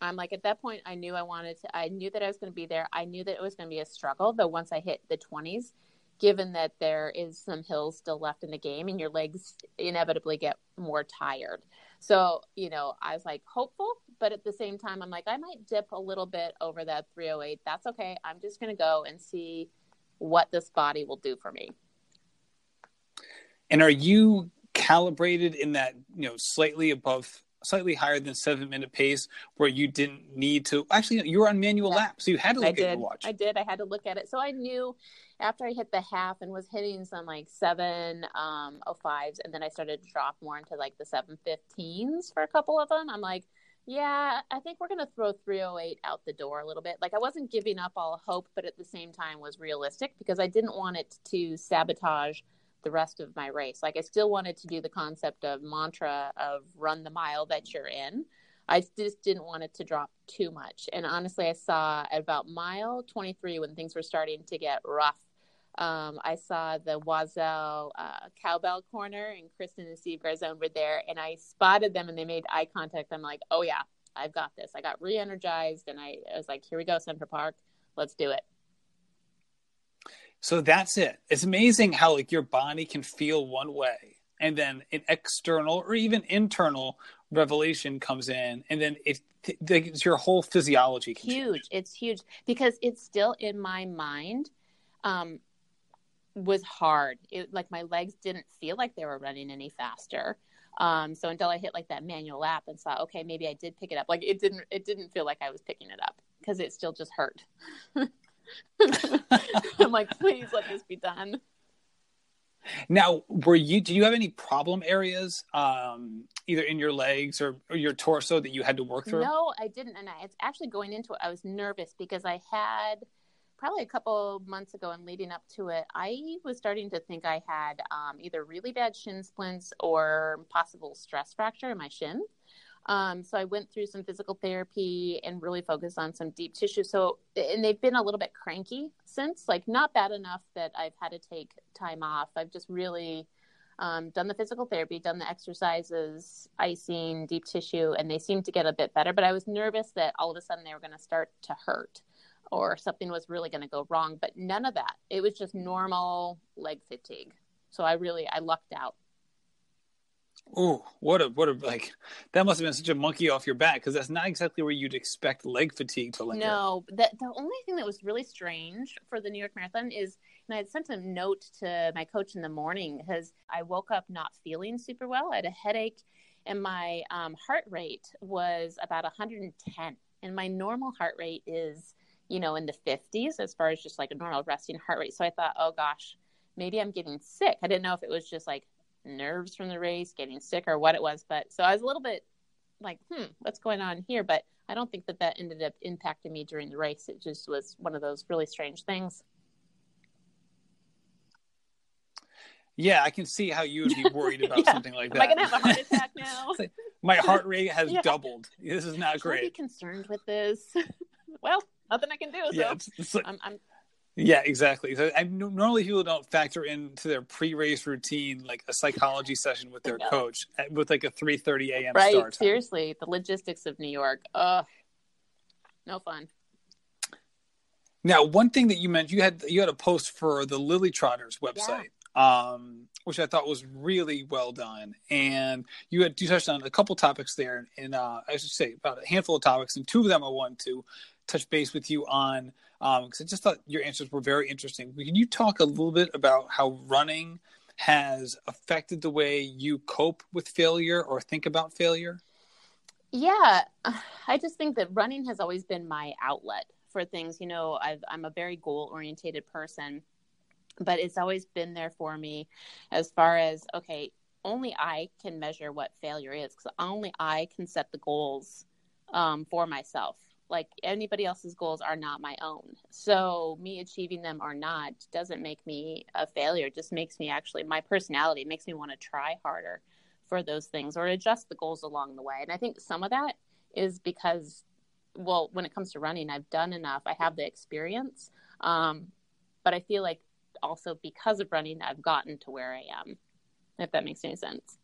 I'm like at that point I knew I wanted to I knew that I was going to be there. I knew that it was going to be a struggle, though once I hit the 20s, given that there is some hills still left in the game and your legs inevitably get more tired. So, you know, I was like hopeful, but at the same time I'm like I might dip a little bit over that 308. That's okay. I'm just going to go and see what this body will do for me. And are you calibrated in that, you know, slightly above, slightly higher than seven minute pace where you didn't need to? Actually, you were on manual Yeah. lap, so you had to I look at did. your watch. I did. I had to look at it. So I knew after I hit the half and was hitting some like seven um oh fives and then I started to drop more into like the seven fifteens for a couple of them. I'm like, yeah, I think we're gonna throw 308 out the door a little bit. Like I wasn't giving up all hope, but at the same time was realistic because I didn't want it to sabotage the rest of my race. Like I still wanted to do the concept of mantra of run the mile that you're in. I just didn't want it to drop too much. And honestly, I saw at about mile 23 when things were starting to get rough. Um, I saw the Oiselle uh, cowbell corner, and Kristen and Steve Garzone were there, and I spotted them, and they made eye contact. I'm like, oh yeah, I've got this. I got re energized and I, I was like, here we go, Central Park. Let's do it. So that's it. It's amazing how like your body can feel one way and then an external or even internal revelation comes in and then it, it's your whole physiology huge change. it's huge. Because it's still in my mind um was hard. It like my legs didn't feel like they were running any faster. Um so until i hit like that manual lap and saw okay maybe i did pick it up. Like it didn't it didn't feel like i was picking it up because it still just hurt *laughs* *laughs* i'm like please let this be done now, were you? Do you have any problem areas, um, either in your legs or, or, your torso, that you had to work through? No, I didn't, and I, it's actually going into it. I was nervous because I had probably a couple months ago and leading up to it, I was starting to think I had um, either really bad shin splints or possible stress fracture in my shin. Um, so I went through some physical therapy and really focused on some deep tissue. So, and they've been a little bit cranky since, like not bad enough that I've had to take time off. I've just really um, done the physical therapy, done the exercises, icing, deep tissue, and they seem to get a bit better. But I was nervous that all of a sudden they were going to start to hurt or something was really going to go wrong. But none of that. It was just normal leg fatigue. So I really, I lucked out. Oh, what a what a like that must have been such a monkey off your back because that's not exactly where you'd expect leg fatigue to linger. No, the the only thing that was really strange for the New York Marathon is, and I had sent a note to my coach in the morning because I woke up not feeling super well. I had a headache, and my um, heart rate was about 110, and my normal heart rate is you know in the 50s as far as just like a normal resting heart rate. So I thought, oh gosh, maybe I'm getting sick. I didn't know if it was just like nerves from the race, getting sick, or what it was. But so I was a little bit like, hmm, what's going on here? But I don't think that that ended up impacting me during the race. It just was one of those really strange things. Yeah, I can see how you would be *laughs* worried about yeah. something like that. Am I gonna have a heart *laughs* attack now? My heart rate has yeah. doubled. This is not Should great. I be concerned with this. *laughs* well, nothing I can do. So yeah, it's, it's like, I'm, I'm yeah, exactly. So I, normally people don't factor into their pre-race routine like a psychology session with their coach with like a 3:30 a.m. Right. start time. Seriously, the logistics of New York. Ugh. No fun. Now, one thing that you mentioned, you had you had a post for the Lily Trotters website, yeah. um, which I thought was really well done, and you had you touched on a couple topics there, and uh, I should say about a handful of topics, and two of them I want to touch base with you on because um, I just thought your answers were very interesting. Can you talk a little bit about how running has affected the way you cope with failure or think about failure? Yeah, *sighs* I just think that running has always been my outlet for things. You know, i am a very goal orientated person, but it's always been there for me as far as, okay, only I can measure what failure is because only I can set the goals um, for myself like anybody else's goals are not my own. So me achieving them or not doesn't make me a failure. It just makes me actually my personality makes me want to try harder for those things or adjust the goals along the way. And I think some of that is because well, when it comes to running, I've done enough. I have the experience. Um, but I feel like also because of running, I've gotten to where I am, if that makes any sense.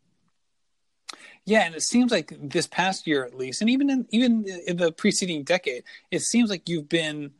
Yeah, and it seems like this past year, at least, and even in even in the preceding decade, it seems like you've been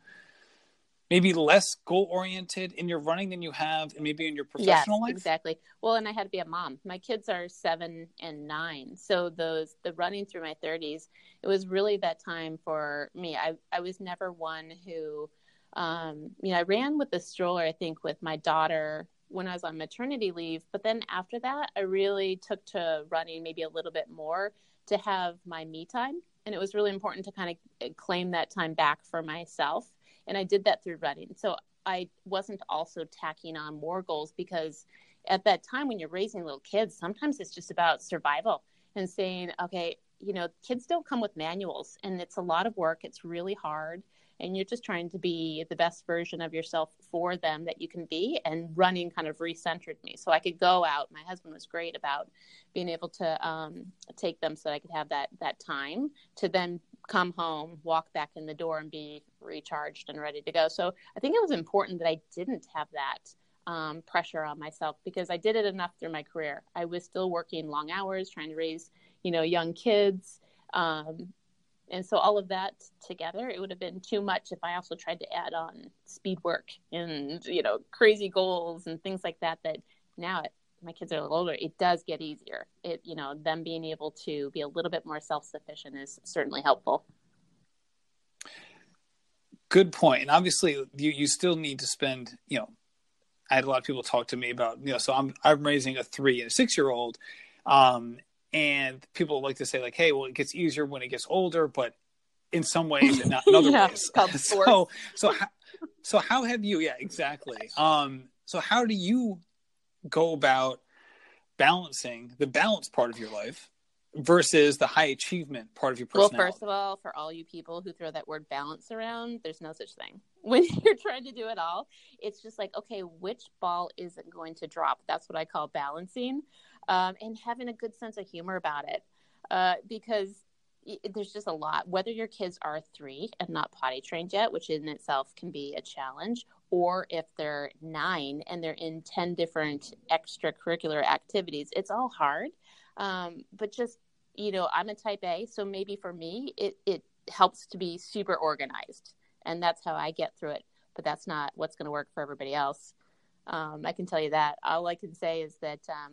maybe less goal oriented in your running than you have and maybe in your professional yes, life. Exactly. Well, and I had to be a mom. My kids are seven and nine, so those the running through my thirties, it was really that time for me. I I was never one who. Um, you know, I ran with the stroller, I think, with my daughter when I was on maternity leave. But then after that, I really took to running maybe a little bit more to have my me time. And it was really important to kind of eh, claim that time back for myself. And I did that through running. So I wasn't also tacking on more goals because at that time when you're raising little kids, sometimes it's just about survival and saying, okay, you know, kids don't come with manuals and it's a lot of work. It's really hard and you're just trying to be the best version of yourself for them that you can be and running kind of recentered me. So i could go out. My husband was great about being able to um, take them so that i could have that that time to then come home walk back in the door and be recharged and ready to go. So i think it was important that i didn't have that um, pressure on myself because i did it enough through my career. I was still working long hours trying to raise you know young kids um, and so all of that together, it would have been too much if I also tried to add on speed work and you know crazy goals and things like that. That now my kids are a little older, it does get easier. It you know them being able to be a little bit more self sufficient is certainly helpful. Good. And obviously, you you still need to spend you know. I had a lot of people talk to me about you know. So I'm I'm raising a three and a six year old, um, and people like to say like hey well it gets easier when it gets older but in some ways *laughs* and not in other Yeah, ways. *laughs* so so how, so how have you yeah exactly. Um so how do you go about balancing the balance part of your life versus the high achievement part of your personal Well, first of all, for all you people who throw that word balance around, there's no such thing. *laughs* When you're trying to do it all, it's just like, okay, which ball isn't going to drop? That's what I call balancing um, and having a good sense of humor about it. Uh, because y- there's just a lot, whether your kids are three and not potty trained yet, which in itself can be a challenge, or if they're nine and they're in 10 different extracurricular activities, it's all hard. Um, but just you know, I'm a type A, so maybe for me, it, it helps to be super organized. And that's how I get through it. But that's not what's going to work for everybody else. Um, I can tell you that. All I can say is that, um,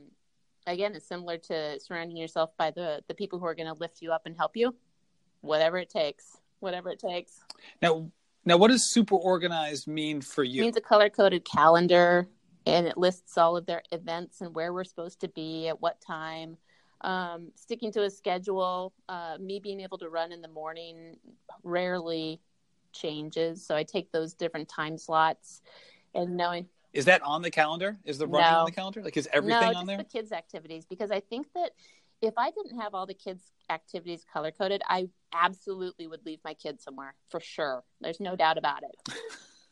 again, it's similar to surrounding yourself by the, the people who are going to lift you up and help you, whatever it takes, whatever it takes. now now what does super organized mean for you? It means a color coded calendar and it lists all of their events and where we're supposed to be at what time. Um, sticking to a schedule, uh, me being able to run in the morning rarely changes. So I take those different time slots and knowing is that on the calendar is the running No. on the calendar like is everything no, on there the kids' activities because I think that if I didn't have all the kids' activities color coded, I absolutely would leave my kids somewhere for sure. There's no doubt about it.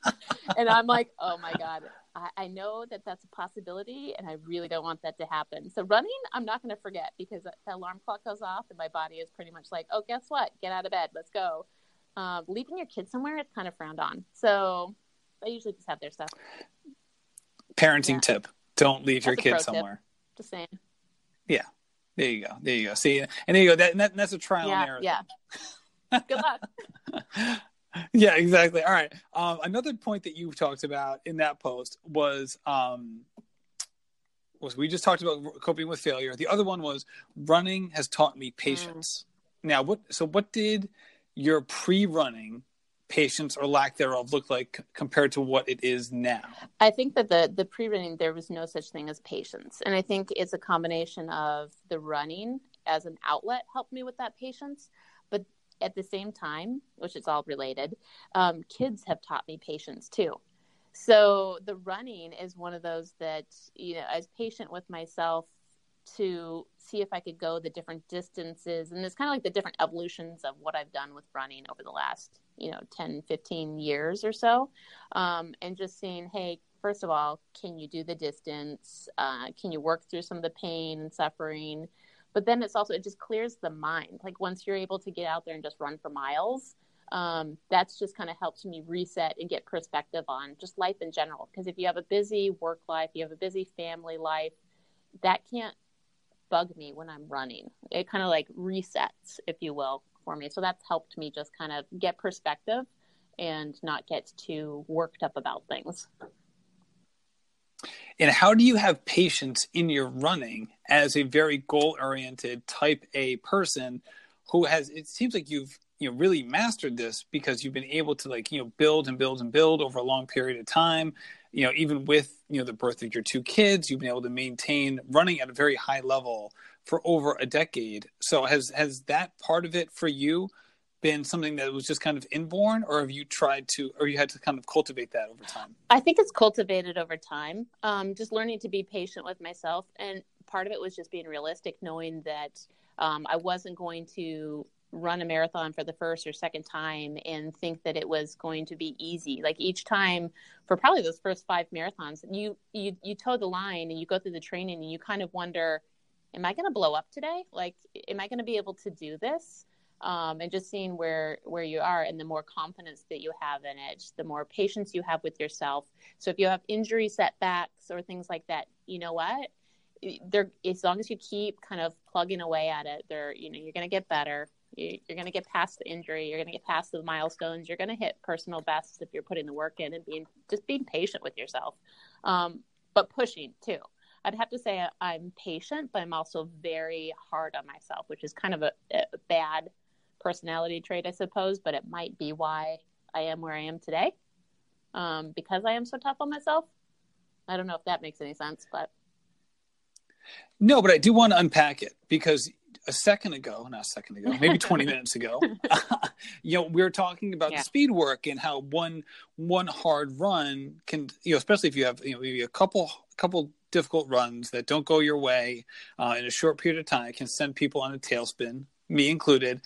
*laughs* and I'm like, oh my god, I, I know that that's a possibility, and I really don't want that to happen. So running, I'm not going to forget because the alarm clock goes off, and my body is pretty much like, oh, guess what? Get out of bed, let's go. Um, leaving your kids somewhere is kind of frowned on, so I usually just have their stuff. Parenting Yeah. tip don't leave your That's a pro kids tip. somewhere Just saying. Yeah. There you go there you go see and there you go that, that that's a trial and error yeah. *laughs* Good luck. yeah, exactly. All right. Um, another point that you talked about in that post was um, was we just talked about coping with failure. The other one was running has taught me patience. Now, what? So, what did your pre-running patience or lack thereof look like compared to what it is now? I think that the the pre running there was no such thing as patience, and I think it's a combination of the running as an outlet helped me with that patience, but at the same time, which is all related, um, kids have taught me patience too. So the running is one of those that you know as patient with myself to see if I could go the different distances and it's kind of like the different evolutions of what I've done with running over the last you know 10 15 years or so um, and just seeing, hey, first of all, can you do the distance? Uh, can you work through some of the pain and suffering? But then it's also, it just clears the mind. Like once you're able to get out there and just run for miles, um, that's just kind of helps me reset and get perspective on just life in general. Because if you have a busy work life, you have a busy family life, that can't bug me when I'm running. It kind of like resets, if you will, for me. So that's helped me just kind of get perspective and not get too worked up about things. And how do you have patience in your running as a very goal-oriented type A person who has it seems like you've you know really mastered this because you've been able to like you know build and build and build over a long period of time you know even with you know the birth of your two kids you've been able to maintain running at a very high level for over a decade so has has that part of it for you been something that was just kind of inborn or have you tried to or you had to kind of cultivate that over time I think it's cultivated over time. Um, just learning to be patient with myself, and part of it was just being realistic, knowing that um, I wasn't going to run a marathon for the first or second time and think that it was going to be easy. Like each time, for probably those first five marathons, you you you toe the line and you go through the training, and you kind of wonder, am I going to blow up today? Like, am I going to be able to do this? um, and just seeing where where you are and the more confidence that you have in it the more patience you have with yourself so if you have injury setbacks or things like that you know what they're as long as you keep kind of plugging away at it they're you know you're going to get better You, you're going to get past the injury. You're going to get past the milestones. You're going to hit personal bests if you're putting the work in and being just being patient with yourself, um, but pushing too. I'd have to say I'm patient, but I'm also very hard on myself, which is kind of a, a bad personality trait, I suppose. But it might be why I am where I am today, um, because I am so tough on myself. I don't know if that makes any sense, but no, but I do want to unpack it because a second ago, not a second ago, maybe *laughs* 20 minutes ago, *laughs* you know, we were talking about yeah. the speed work and how one one hard run can, you know, especially if you have, you know, maybe a couple couple difficult runs that don't go your way uh, in a short period of time can send people on a tailspin, me included.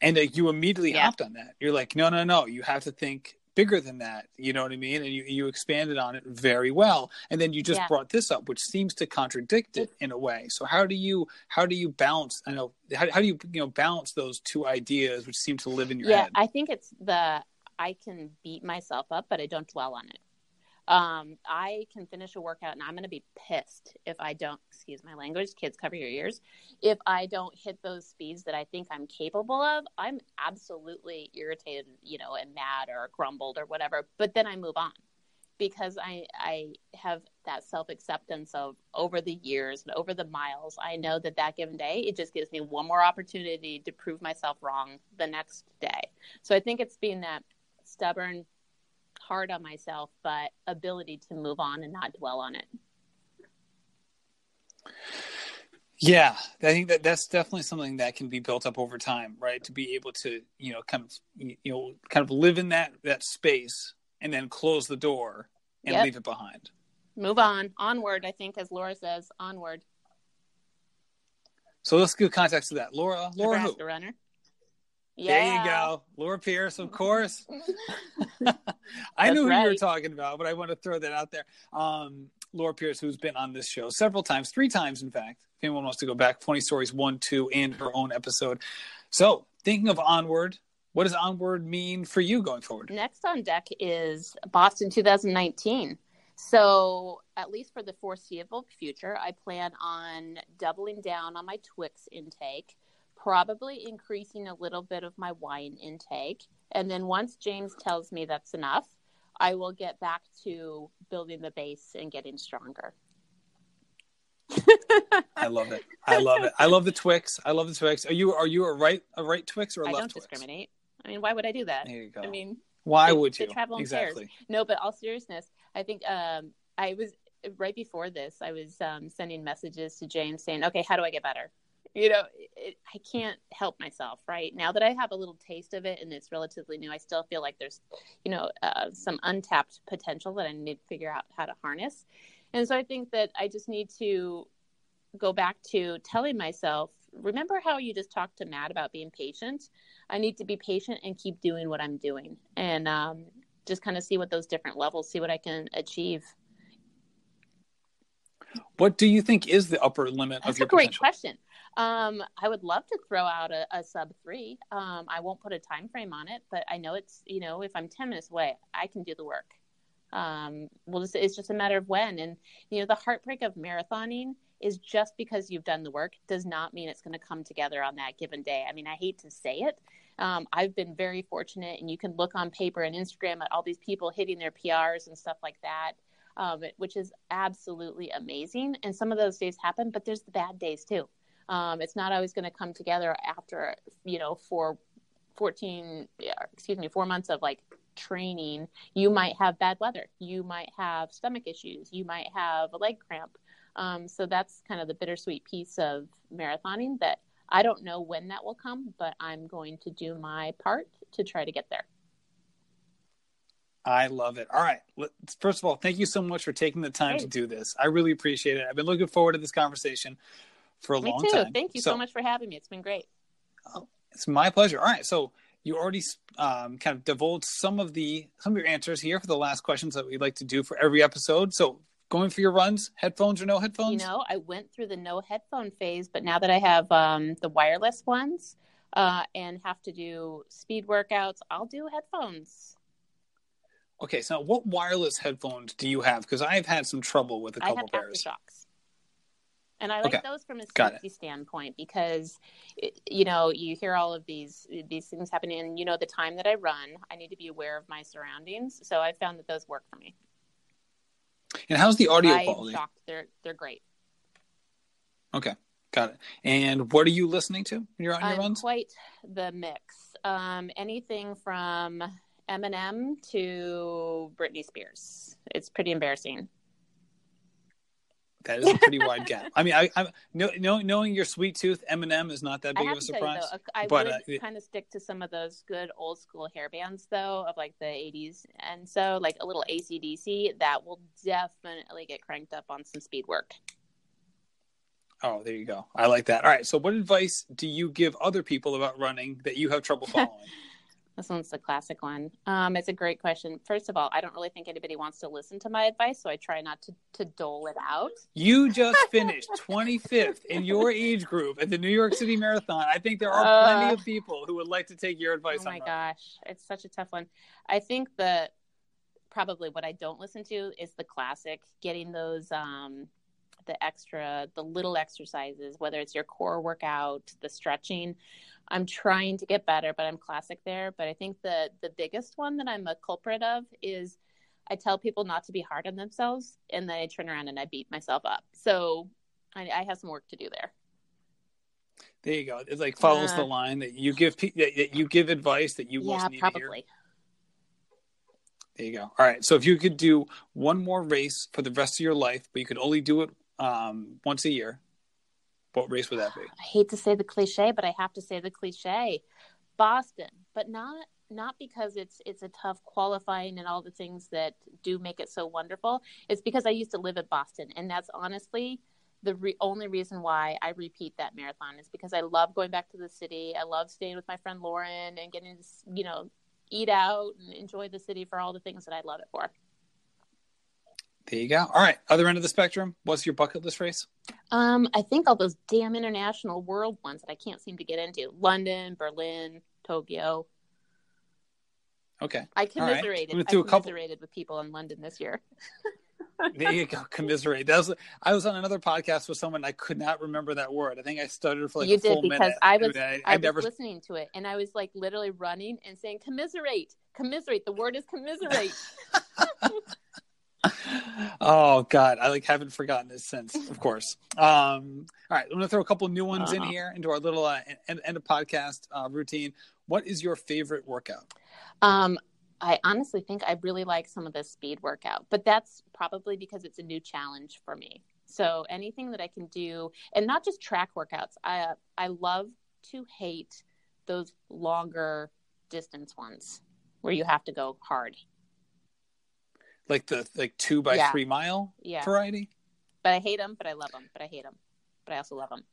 And uh, you immediately yeah. hopped on that. You're like, no, no, no. You have to think bigger than that. You know what I mean? And you, you expanded on it very well. And then you just yeah. brought this up, which seems to contradict it in a way. So how do you how do you balance? I know how, how do you you know balance those two ideas which seem to live in your yeah, head? I think it's the I can beat myself up, but I don't dwell on it. Um, I can finish a workout and I'm going to be pissed if I don't, excuse my language, kids cover your ears. If I don't hit those speeds that I think I'm capable of, I'm absolutely irritated, you know, and mad or grumbled or whatever. But then I move on because I, I have that self acceptance of over the years and over the miles. I know that that given day, it just gives me one more opportunity to prove myself wrong the next day. So I think it's being that stubborn, hard on myself, but ability to move on and not dwell on it. Yeah, I think that that's definitely something that can be built up over time, right? To be able to, you know, kind of, you know, kind of live in that that space and then close the door and yep. leave it behind. Move on, onward. I think, as Laura says, onward. So let's give context to that, Laura. Laura, Nebraska who? runner. Yeah. There you go. Laura Pierce, of course. *laughs* *laughs* I knew who right. you were talking about, but I want to throw that out there. Um, Laura Pierce, who's been on this show several times, three times, in fact. If anyone wants to go back, Funny Stories 1, 2, and her own episode. So, thinking of Onward, what does Onward mean for you going forward? Next on deck is Boston 2019. So, at least for the foreseeable future, I plan on doubling down on my Twix intake probably increasing a little bit of my wine intake. And then once James tells me that's enough, I will get back to building the base and getting stronger. I love it. I love it. I love the Twix. I love the Twix. Are you are you a right a right Twix or a I left I don't discriminate. I mean, why would I do that? There you go. I mean, why would you? travel exactly. Pairs. No, but all seriousness, I think um, I was right before this. I was um, sending messages to James saying, "Okay, how do I get better? You know it, i can't help myself right now that i have a little taste of it and it's relatively new i still feel like there's you know uh, some untapped potential that i need to figure out how to harness and so i think that i just need to go back to telling myself remember how you just talked to matt about being patient i need to be patient and keep doing what i'm doing and um, just kind of see what those different levels see what i can achieve what do you think is the upper limit That's of your a great potential? question. Um, I would love to throw out a, a sub three. Um, I won't put a time frame on it, but I know it's you know if I'm ten minutes away, I can do the work. Um, well, it's, it's just a matter of when. And you know, the heartbreak of marathoning is just because you've done the work does not mean it's going to come together on that given day. I mean, I hate to say it. Um, I've been very fortunate, and you can look on paper and Instagram at all these people hitting their PRs and stuff like that um, which is absolutely amazing. And some of those days happen, but there's the bad days too. Um, it's not always going to come together after, you know, for 14, excuse me, four months of like training. You might have bad weather. You might have stomach issues. You might have a leg cramp. Um, so that's kind of the bittersweet piece of marathoning that I don't know when that will come, but I'm going to do my part to try to get there. I love it. All right. First of all, thank you so much for taking the time to do this. I really appreciate it. I've been looking forward to this conversation for a Me long too. time. Thank you so, so, much for having me. It's been great. Oh, it's my pleasure. All right. So you already um, kind of divulged some of the some of your answers here for the last questions that we'd like to do for every episode. So going for your runs, headphones or no headphones? You know, I went through the no headphone phase, but now that I have um, the wireless ones uh, and have to do speed workouts, I'll do headphones. Okay, so what wireless headphones do you have? Because I've had some trouble with a couple I have pairs. Aftershokz. And I like Okay. those from a safety standpoint because, you know, you hear all of these these things happening, and you know the time that I run, I need to be aware of my surroundings. So I found that those work for me. And how's the audio I'm quality? shocked; they're they're great. Okay, got it. And what are you listening to when you're on your I'm runs? quite the mix. Um, anything from Eminem to Britney Spears. It's pretty embarrassing. That is a pretty *laughs* wide gap. I mean, I, I know, know, knowing your sweet tooth, Eminem is not that big of a tell you surprise. though, I but, would uh, kind of stick to some of those good old school hair bands though, of like the '80s, and so like a little ACDC that will definitely get cranked up on some speed work. Oh, there you go. I like that. All right. So, what advice do you give other people about running that you have trouble *laughs* following? This one's the classic one. Um, it's a great question. First of all, I don't really think anybody wants to listen to my advice, so I try not to to dole it out. you just finished 25th in your age group at the New York City Marathon. I think there are Uh, plenty of people who would like to take your advice Oh my running. gosh, it's such a tough one. I think that probably what I don't listen to is the classic, getting those um the extra the little exercises, whether it's your core workout, the stretching. I'm trying to get better, but I'm classic there. But I think the the biggest one that I'm a culprit of is I tell people not to be hard on themselves, and then I turn around and I beat myself up. So I, I have some work to do there. There you go. It like follows Uh, the line that you give that you give advice that you yeah, most need to hear. probably. There you go. All right. So if you could do one more race for the rest of your life, but you could only do it um, once a year, what race would that be? *sighs* I hate to say the cliche, but I have to say the cliche. Boston, but not not because it's it's a tough qualifying and all the things that do make it so wonderful. It's because I used to live in Boston, and that's honestly the re- only reason why I repeat that marathon is because I love going back to the city. I love staying with my friend Lauren and getting to you know eat out and enjoy the city for all the things that I love it for. There you go. All right. Other end of the spectrum, what's your bucket list race? Um, I think all those damn international world ones that I can't seem to get into: London, Berlin, Tokyo. Okay. I commiserated. I'm I a couple- commiserated with people in London this year. *laughs* There you go. Commiserate. That was I was on another podcast with someone I could not remember that word. I think I stuttered for like you a full did because. I was I, I, I was never listening to it and I was like literally running and saying commiserate, commiserate. The word is commiserate. *laughs* *laughs* oh god i like haven't forgotten this since of *laughs* course um all right i'm gonna throw a couple new ones in Uh-huh. here into our little uh, end, end of podcast uh, routine what is your favorite workout um, I honestly think I really like some of the speed workout, but that's probably because it's a new challenge for me. So anything that I can do, and not just track workouts. I I love to hate those longer distance ones where you have to go hard. Like the like two by Yeah. three mile Yeah, variety but I hate them. But I love them. But I hate them. But I also love them.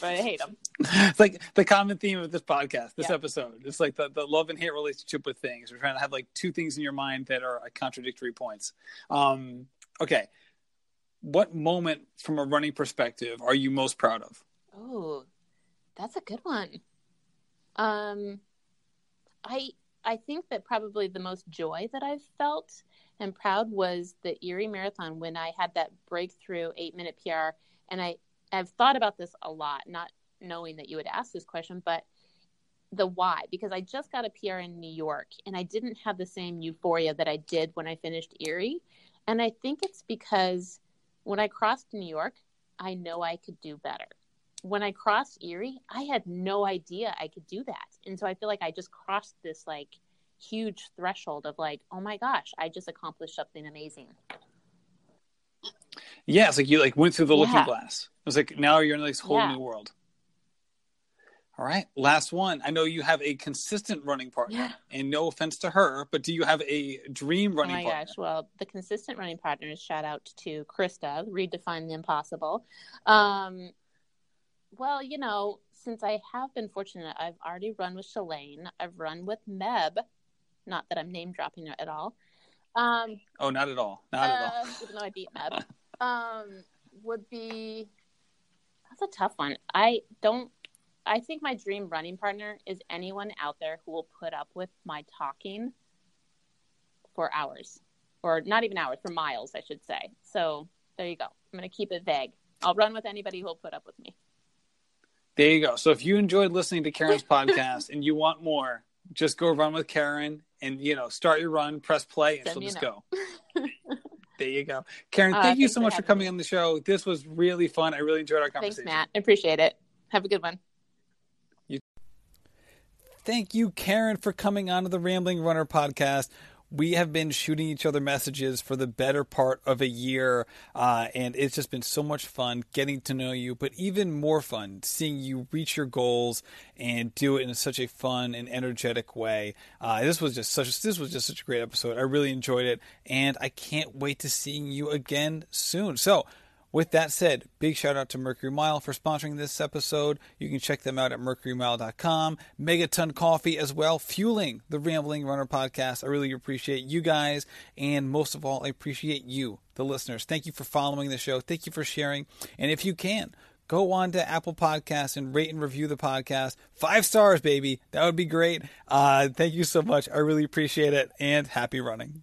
But I hate them. it's *laughs* like the common theme of this podcast this Yeah. episode it's like the, the love and hate relationship with things we're trying to have like two things in your mind that are like, contradictory points um okay what moment from a running perspective are you most proud of Oh, that's a good one. Um, I I think that probably the most joy that I've felt and proud was the Erie Marathon when I had that breakthrough eight minute PR. And I I've thought about this a lot, not knowing that you would ask this question, but the why because I just got a PR in New York and I didn't have the same euphoria that I did when I finished Erie. And I think it's because when I crossed New York, I know I could do better when I crossed Erie, I had no idea I could do that. And so I feel like I just crossed this like huge threshold of like, oh my gosh, I just accomplished something amazing. Yeah, it's like you like went through the looking Yeah. glass. It was like now you're in this whole Yeah. new world. All right, last one. I know you have a consistent running partner, Yeah. *gasps* and no offense to her, but do you have a dream running? Oh running my partner? gosh. Well, the consistent running partners, shout out to Krista, redefine the impossible. Um, well, you know, since I have been fortunate, I've already run with Shalane. I've run with Meb. Not that I'm name dropping at all. Um, Oh, not at all. Not at all. uh, even though I beat Meb, *laughs* um, would be that's a tough one. I don't. I think my dream running partner is anyone out there who will put up with my talking for hours, or not even hours, for miles, I should say. So there you go. I'm going to keep it vague. I'll run with anybody who'll put up with me. There you go. So if you enjoyed listening to Karen's *laughs* podcast and you want more, just go run with Karen and you know start your run, press play, and Send she'll just note. go. *laughs* there you go, Karen. Uh, thank you so much for coming me. on the show. This was really fun. I really enjoyed our conversation. Thanks. Matt. I appreciate it. Have a good one. You. Thank you, Karen, for coming on to the Rambling Runner podcast. We have been shooting each other messages for the better part of a year, uh, and it's just been so much fun getting to know you, but even more fun seeing you reach your goals and do it in such a fun and energetic way. Uh, this was just such this was just such a great episode. I really enjoyed it, and I can't wait to seeing you again soon. So. With that said, big shout out to Mercury Mile for sponsoring this episode. You can check them out at mercurymile.com. Megaton Coffee as well, fueling the Rambling Runner podcast. I really appreciate you guys. And most of all, I appreciate you, the listeners. Thank you for following the show. Thank you for sharing. And if you can, go on to Apple Podcasts and rate and review the podcast. Five stars, baby. That would be great. Uh, thank you so much. I really appreciate it. And happy running.